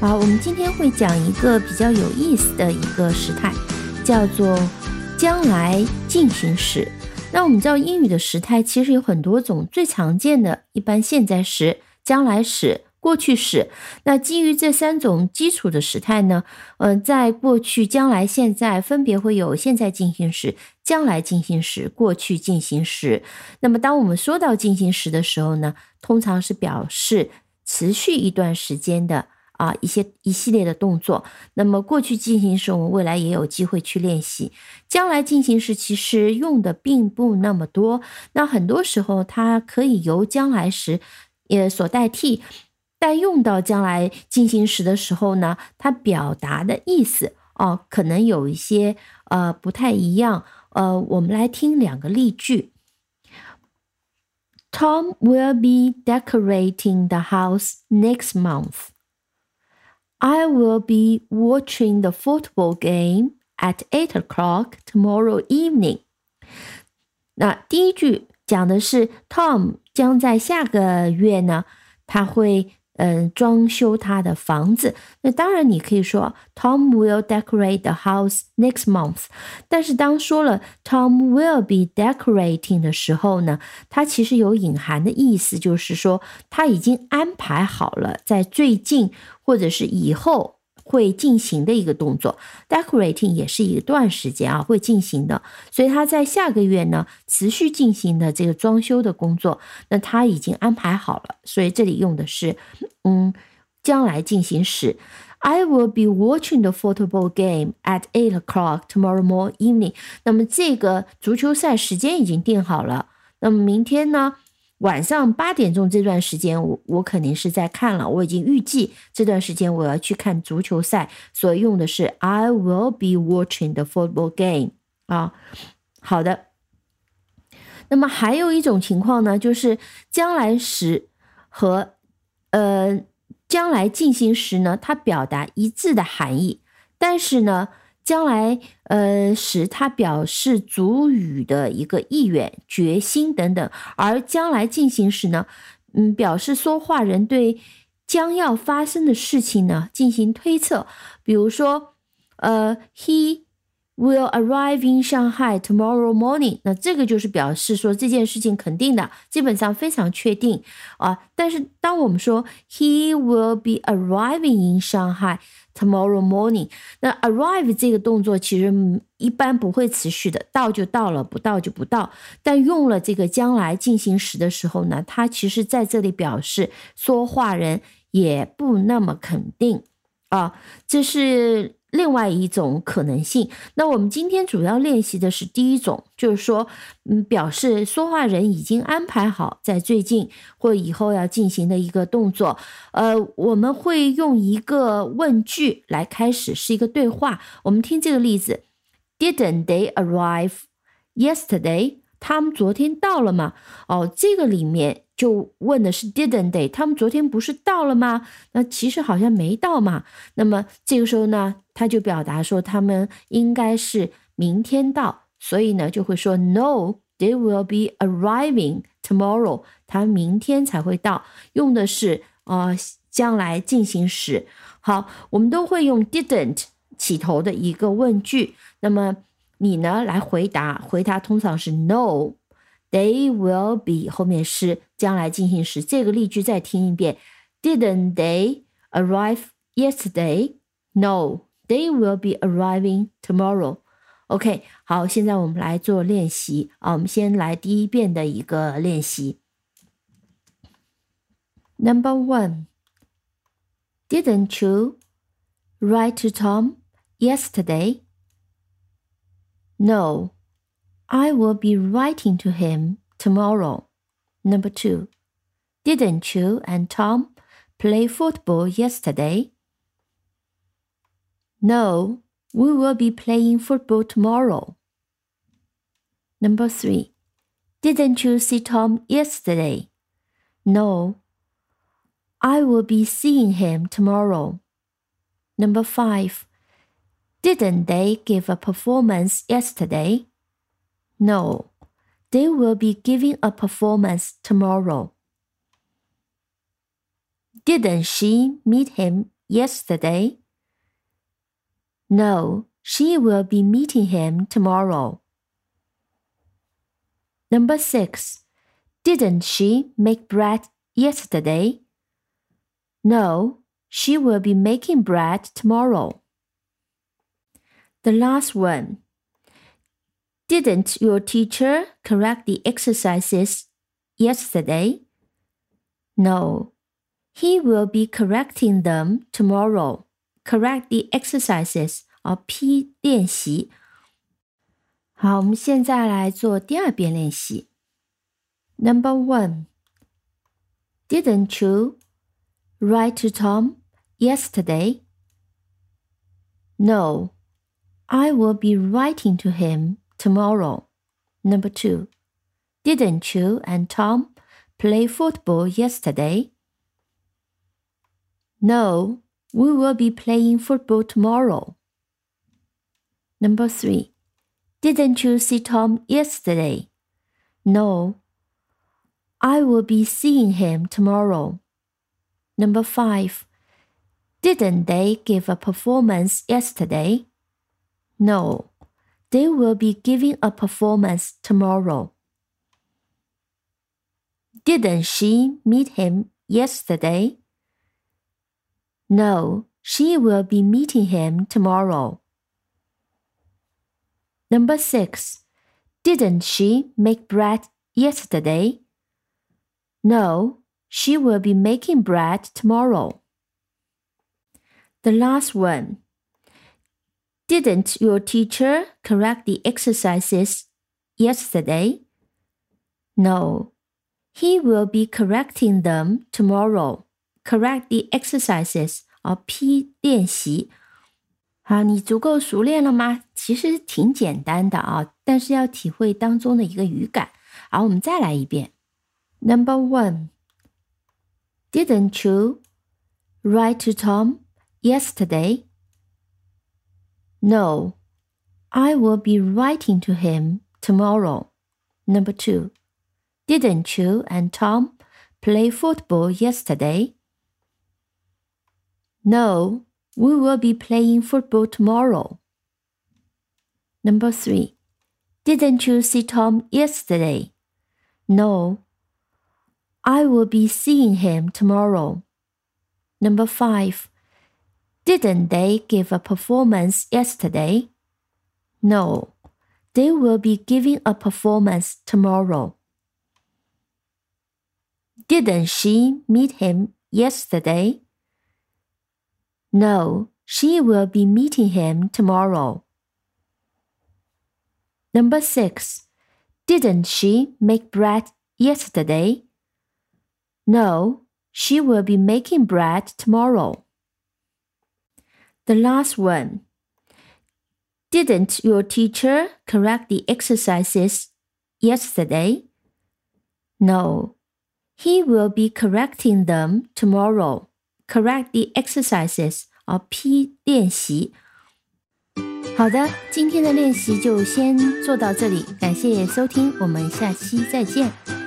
好，我们今天会讲一个比较有意思的一个时态，叫做将来进行时。那我们知道英语的时态其实有很多种，最常见的一般现在时、将来时、过去时。那基于这三种基础的时态呢，嗯，在过去、将来、现在分别会有现在进行时、将来进行时、过去进行时。那么当我们说到进行时的时候呢，通常是表示持续一段时间的。啊，一些一系列的动作。那么过去进行时，我们未来也有机会去练习。将来进行时，其实用的并不那么多。那很多时候，它可以由将来时也所代替。但用到将来进行时的时候呢，它表达的意思哦，可能有一些呃不太一样。呃，我们来听两个例句：Tom will be decorating the house next month. I will be watching the football game at eight o'clock tomorrow evening。那第一句讲的是 Tom 将在下个月呢，他会 嗯，装修他的房子。那当然，你可以说 Tom will decorate the house next month。但是当说了 Tom will be decorating 的时候呢，它其实有隐含的意思，就是说他已经安排好了，在最近或者是以后。会进行的一个动作，decorating 也是一段时间啊会进行的，所以他在下个月呢持续进行的这个装修的工作，那他已经安排好了，所以这里用的是嗯将来进行时。I will be watching the football game at eight o'clock tomorrow morning evening。那么这个足球赛时间已经定好了，那么明天呢？晚上八点钟这段时间，我我肯定是在看了。我已经预计这段时间我要去看足球赛，所以用的是 I will be watching the football game 啊。好的，那么还有一种情况呢，就是将来时和呃将来进行时呢，它表达一致的含义，但是呢。将来，呃，使它表示主语的一个意愿、决心等等；而将来进行时呢，嗯，表示说话人对将要发生的事情呢进行推测。比如说，呃，he。Will arrive in Shanghai tomorrow morning。那这个就是表示说这件事情肯定的，基本上非常确定啊。但是当我们说 He will be arriving in Shanghai tomorrow morning，那 arrive 这个动作其实一般不会持续的，到就到了，不到就不到。但用了这个将来进行时的时候呢，它其实在这里表示说话人也不那么肯定啊。这是。另外一种可能性，那我们今天主要练习的是第一种，就是说，嗯，表示说话人已经安排好在最近或以后要进行的一个动作。呃，我们会用一个问句来开始，是一个对话。我们听这个例子：Didn't they arrive yesterday？他们昨天到了吗？哦，这个里面。就问的是 didn't they？他们昨天不是到了吗？那其实好像没到嘛。那么这个时候呢，他就表达说他们应该是明天到，所以呢就会说 No，they will be arriving tomorrow。他明天才会到，用的是呃将来进行时。好，我们都会用 didn't 起头的一个问句。那么你呢来回答，回答通常是 No。They will be 后面是将来进行时。这个例句再听一遍：Didn't they arrive yesterday? No, they will be arriving tomorrow. OK，好，现在我们来做练习啊。我们先来第一遍的一个练习。Number one, didn't you write to Tom yesterday? No. I will be writing to him tomorrow. Number two, didn't you and Tom play football yesterday? No, we will be playing football tomorrow. Number three, didn't you see Tom yesterday? No, I will be seeing him tomorrow. Number five, didn't they give a performance yesterday? No, they will be giving a performance tomorrow. Didn't she meet him yesterday? No, she will be meeting him tomorrow. Number six. Didn't she make bread yesterday? No, she will be making bread tomorrow. The last one. Didn't your teacher correct the exercises yesterday? No, he will be correcting them tomorrow. Correct the exercises 啊，P 练习。好，我们现在来做第二遍练习。Number one. Didn't you write to Tom yesterday? No, I will be writing to him tomorrow. Number two. Didn't you and Tom play football yesterday? No, we will be playing football tomorrow. Number three. Didn't you see Tom yesterday? No. I will be seeing him tomorrow. Number five. Didn't they give a performance yesterday? No. They will be giving a performance tomorrow. Didn't she meet him yesterday? No, she will be meeting him tomorrow. Number six. Didn't she make bread yesterday? No, she will be making bread tomorrow. The last one. Didn't your teacher correct the exercises yesterday? No, he will be correcting them tomorrow. Correct the exercises 啊，P 练习。好，你足够熟练了吗？其实挺简单的啊，但是要体会当中的一个语感。好，我们再来一遍。Number one. Didn't you write to Tom yesterday? No, I will be writing to him tomorrow. Number two, didn't you and Tom play football yesterday? No, we will be playing football tomorrow. Number three, didn't you see Tom yesterday? No, I will be seeing him tomorrow. Number five, didn't they give a performance yesterday? No, they will be giving a performance tomorrow. Didn't she meet him yesterday? No, she will be meeting him tomorrow. Number six, didn't she make bread yesterday? No, she will be making bread tomorrow. The last one. Didn't your teacher correct the exercises yesterday? No. He will be correcting them tomorrow. Correct the exercises 啊，P 练习。好的，今天的练习就先做到这里，感谢收听，我们下期再见。